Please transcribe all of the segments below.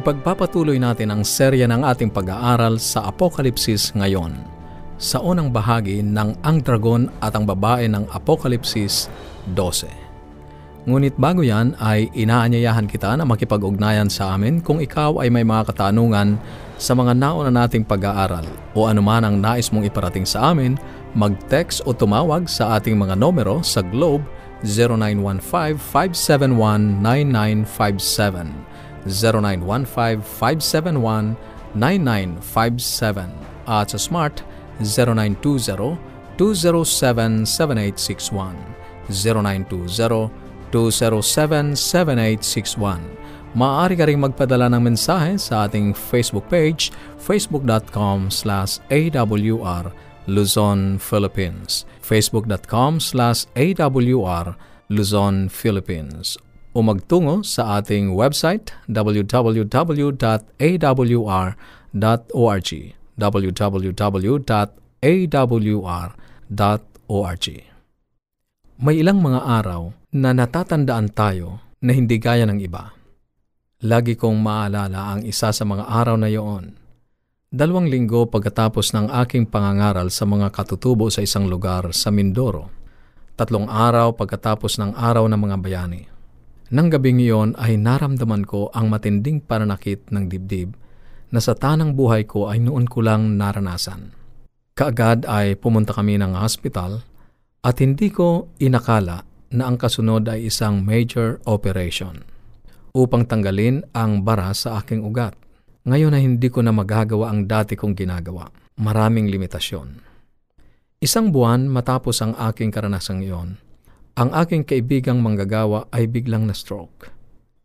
Ipagpapatuloy natin ang serya ng ating pag-aaral sa Apokalipsis ngayon. Sa unang bahagi ng Ang Dragon at ang Babae ng Apokalipsis 12. Ngunit bago yan ay inaanyayahan kita na makipag-ugnayan sa amin kung ikaw ay may mga katanungan sa mga nauna nating pag-aaral o anuman ang nais mong iparating sa amin, mag-text o tumawag sa ating mga numero sa Globe 0915 571 9957 0915-571-9957 at sa Smart 0920-207-7861 0920-207-7861 Maaari ka rin magpadala ng mensahe sa ating Facebook page facebook.com slash awr Luzon, Philippines. Facebook.com slash awr Luzon, Philippines o magtungo sa ating website www.awr.org www.awr.org May ilang mga araw na natatandaan tayo na hindi gaya ng iba. Lagi kong maalala ang isa sa mga araw na iyon. Dalawang linggo pagkatapos ng aking pangangaral sa mga katutubo sa isang lugar sa Mindoro. Tatlong araw pagkatapos ng araw ng mga bayani. Nang gabing iyon ay naramdaman ko ang matinding pananakit ng dibdib na sa tanang buhay ko ay noon ko lang naranasan. Kaagad ay pumunta kami ng hospital at hindi ko inakala na ang kasunod ay isang major operation upang tanggalin ang bara sa aking ugat. Ngayon ay hindi ko na magagawa ang dati kong ginagawa. Maraming limitasyon. Isang buwan matapos ang aking karanasang iyon, ang aking kaibigang manggagawa ay biglang na-stroke.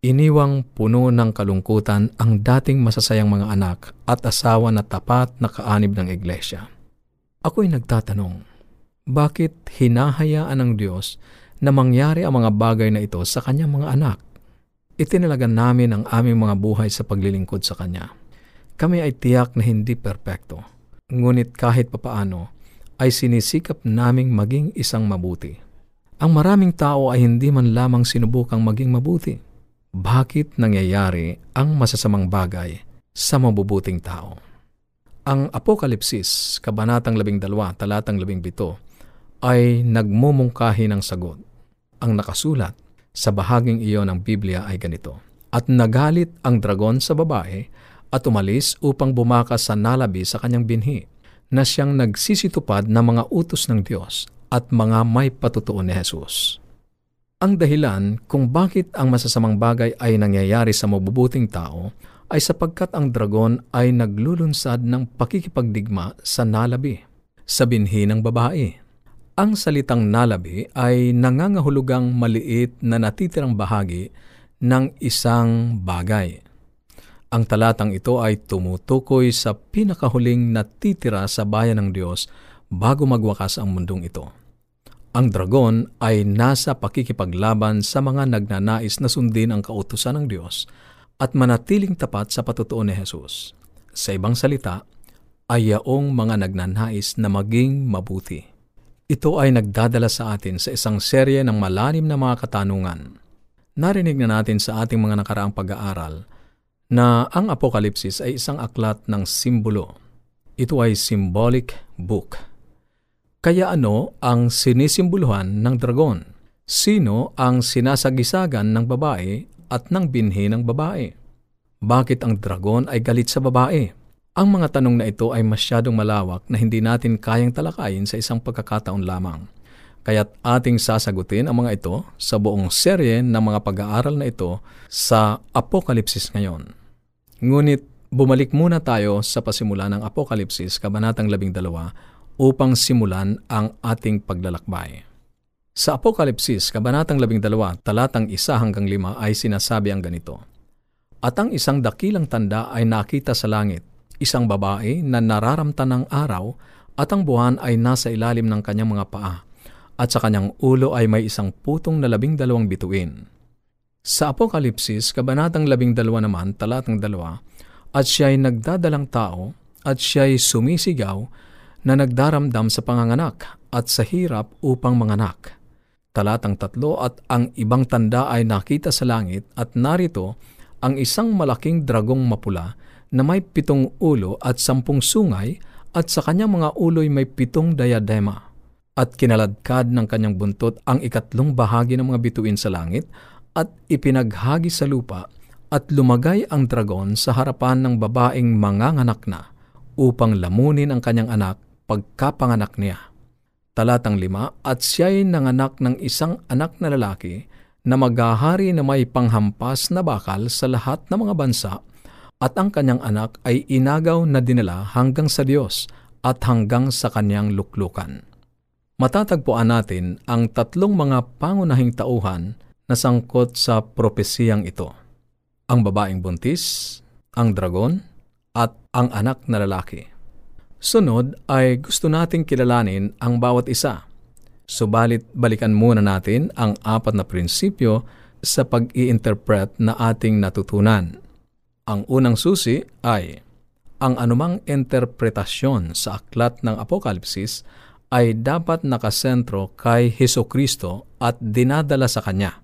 Iniwang puno ng kalungkutan ang dating masasayang mga anak at asawa na tapat na kaanib ng iglesia. Ako'y nagtatanong, bakit hinahayaan ng Diyos na mangyari ang mga bagay na ito sa kanyang mga anak? Itinalagan namin ang aming mga buhay sa paglilingkod sa Kanya. Kami ay tiyak na hindi perpekto, ngunit kahit papaano ay sinisikap naming maging isang mabuti. Ang maraming tao ay hindi man lamang sinubukang maging mabuti. Bakit nangyayari ang masasamang bagay sa mabubuting tao? Ang Apokalipsis, Kabanatang 12, Talatang 17, ay nagmumungkahi ng sagot. Ang nakasulat sa bahaging iyon ng Biblia ay ganito, At nagalit ang dragon sa babae at umalis upang bumakas sa nalabi sa kanyang binhi, na siyang nagsisitupad ng mga utos ng Diyos at mga may patutuo ni Jesus. Ang dahilan kung bakit ang masasamang bagay ay nangyayari sa mabubuting tao ay sapagkat ang dragon ay naglulunsad ng pakikipagdigma sa nalabi, sa binhi ng babae. Ang salitang nalabi ay nangangahulugang maliit na natitirang bahagi ng isang bagay. Ang talatang ito ay tumutukoy sa pinakahuling natitira sa bayan ng Diyos bago magwakas ang mundong ito. Ang dragon ay nasa pakikipaglaban sa mga nagnanais na sundin ang kautusan ng Diyos at manatiling tapat sa patutuo ni Jesus. Sa ibang salita, ay yaong mga nagnanais na maging mabuti. Ito ay nagdadala sa atin sa isang serye ng malalim na mga katanungan. Narinig na natin sa ating mga nakaraang pag-aaral na ang Apokalipsis ay isang aklat ng simbolo. Ito ay symbolic book kaya ano ang sinisimboluhan ng dragon? Sino ang sinasagisagan ng babae at ng binhi ng babae? Bakit ang dragon ay galit sa babae? Ang mga tanong na ito ay masyadong malawak na hindi natin kayang talakayin sa isang pagkakataon lamang. Kaya't ating sasagutin ang mga ito sa buong serye ng mga pag-aaral na ito sa Apokalipsis ngayon. Ngunit bumalik muna tayo sa pasimula ng Apokalipsis, Kabanatang 12, upang simulan ang ating paglalakbay. Sa Apokalipsis, Kabanatang 12, talatang 1 hanggang 5 ay sinasabi ang ganito. At ang isang dakilang tanda ay nakita sa langit, isang babae na nararamtan ng araw at ang buwan ay nasa ilalim ng kanyang mga paa at sa kanyang ulo ay may isang putong na labing dalawang bituin. Sa Apokalipsis, Kabanatang 12 naman, talatang 2, at siya ay nagdadalang tao at siya ay sumisigaw na nagdaramdam sa panganganak at sa hirap upang manganak. Talatang tatlo at ang ibang tanda ay nakita sa langit at narito ang isang malaking dragong mapula na may pitong ulo at sampung sungay at sa kanyang mga ulo'y may pitong diadema. At kinaladkad ng kanyang buntot ang ikatlong bahagi ng mga bituin sa langit at ipinaghagi sa lupa at lumagay ang dragon sa harapan ng babaeng manganganak na upang lamunin ang kanyang anak pagkapanganak niya. Talatang lima, at siya'y nanganak ng isang anak na lalaki na maghahari na may panghampas na bakal sa lahat ng mga bansa at ang kanyang anak ay inagaw na dinala hanggang sa Diyos at hanggang sa kanyang luklukan. Matatagpuan natin ang tatlong mga pangunahing tauhan na sangkot sa propesiyang ito. Ang babaeng buntis, ang dragon, at ang anak na lalaki. Sunod ay gusto nating kilalanin ang bawat isa Subalit balikan muna natin ang apat na prinsipyo sa pag-i-interpret na ating natutunan. Ang unang susi ay ang anumang interpretasyon sa aklat ng Apokalipsis ay dapat nakasentro kay Heso Kristo at dinadala sa Kanya.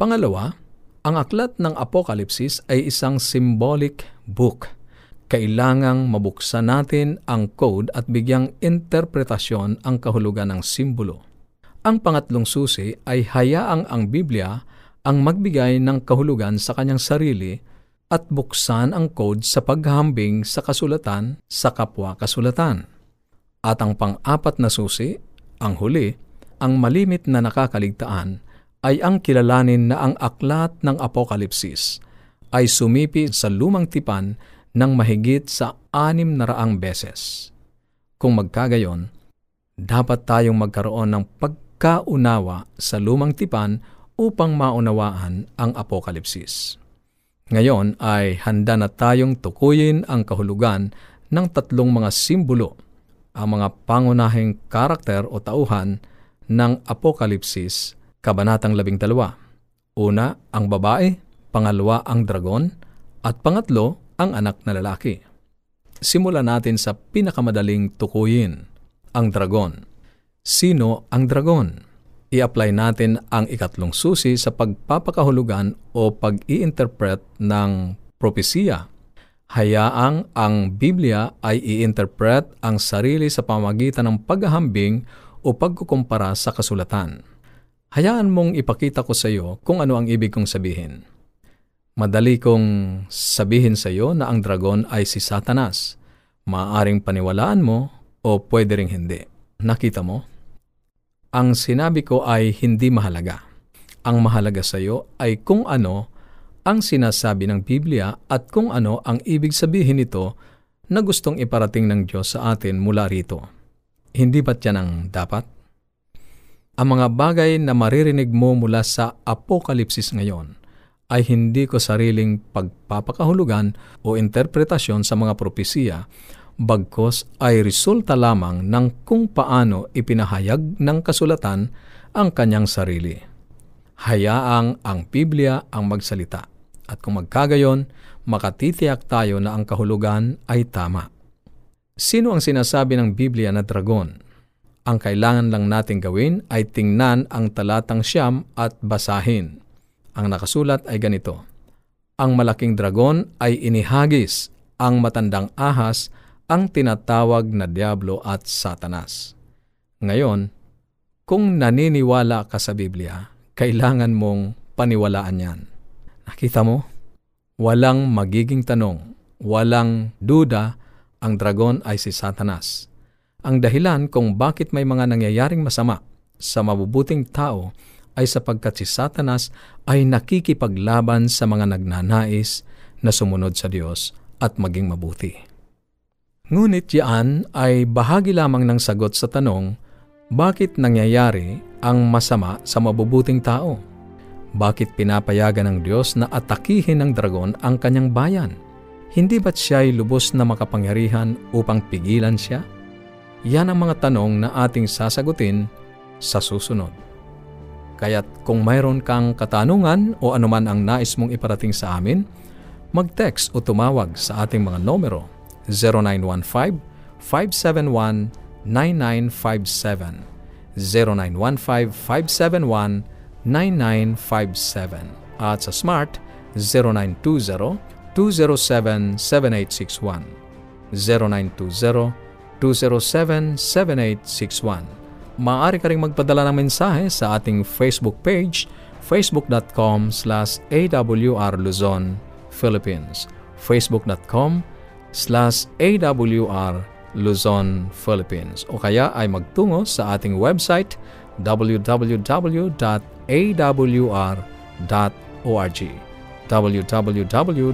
Pangalawa, ang aklat ng Apokalipsis ay isang symbolic book kailangang mabuksan natin ang code at bigyang interpretasyon ang kahulugan ng simbolo. Ang pangatlong susi ay hayaang ang Biblia ang magbigay ng kahulugan sa kanyang sarili at buksan ang code sa paghahambing sa kasulatan sa kapwa kasulatan. At ang pang-apat na susi, ang huli, ang malimit na nakakaligtaan ay ang kilalanin na ang aklat ng Apokalipsis ay sumipi sa lumang tipan ng mahigit sa anim na raang beses. Kung magkagayon, dapat tayong magkaroon ng pagkaunawa sa lumang tipan upang maunawaan ang apokalipsis. Ngayon ay handa na tayong tukuyin ang kahulugan ng tatlong mga simbolo, ang mga pangunahing karakter o tauhan ng Apokalipsis, Kabanatang 12. Una, ang babae, pangalawa, ang dragon, at pangatlo, ang anak na lalaki. Simulan natin sa pinakamadaling tukuyin, ang dragon. Sino ang dragon? I-apply natin ang ikatlong susi sa pagpapakahulugan o pag-i-interpret ng propesiya. Hayaang ang Biblia ay i-interpret ang sarili sa pamagitan ng paghahambing o pagkukumpara sa kasulatan. Hayaan mong ipakita ko sa iyo kung ano ang ibig kong sabihin. Madali kong sabihin sa iyo na ang dragon ay si Satanas. Maaring paniwalaan mo o pwede ring hindi. Nakita mo? Ang sinabi ko ay hindi mahalaga. Ang mahalaga sa iyo ay kung ano ang sinasabi ng Biblia at kung ano ang ibig sabihin nito na gustong iparating ng Diyos sa atin mula rito. Hindi ba't yan ang dapat? Ang mga bagay na maririnig mo mula sa Apokalipsis ngayon – ay hindi ko sariling pagpapakahulugan o interpretasyon sa mga propesiya, bagkos ay resulta lamang ng kung paano ipinahayag ng kasulatan ang kanyang sarili. Hayaang ang Biblia ang magsalita, at kung magkagayon, makatitiyak tayo na ang kahulugan ay tama. Sino ang sinasabi ng Biblia na dragon? Ang kailangan lang nating gawin ay tingnan ang talatang siyam at basahin. Ang nakasulat ay ganito, Ang malaking dragon ay inihagis, ang matandang ahas ang tinatawag na Diablo at Satanas. Ngayon, kung naniniwala ka sa Biblia, kailangan mong paniwalaan yan. Nakita mo? Walang magiging tanong, walang duda, ang dragon ay si Satanas. Ang dahilan kung bakit may mga nangyayaring masama sa mabubuting tao ay sapagkat si Satanas ay nakikipaglaban sa mga nagnanais na sumunod sa Diyos at maging mabuti. Ngunit yan ay bahagi lamang ng sagot sa tanong, bakit nangyayari ang masama sa mabubuting tao? Bakit pinapayagan ng Diyos na atakihin ng dragon ang kanyang bayan? Hindi ba't siya ay lubos na makapangyarihan upang pigilan siya? Yan ang mga tanong na ating sasagutin sa susunod. Kaya't kung mayroon kang katanungan o anuman ang nais mong iparating sa amin, mag-text o tumawag sa ating mga numero 0915-571-9957, 0915-571-9957 at sa Smart 0920-207-7861 0920-207-7861 Maaari ka ring magpadala ng mensahe sa ating Facebook page facebook.com slash awr Luzon, Philippines. Facebook.com slash awr Luzon, Philippines. O kaya ay magtungo sa ating website www.awr.org www.awr.org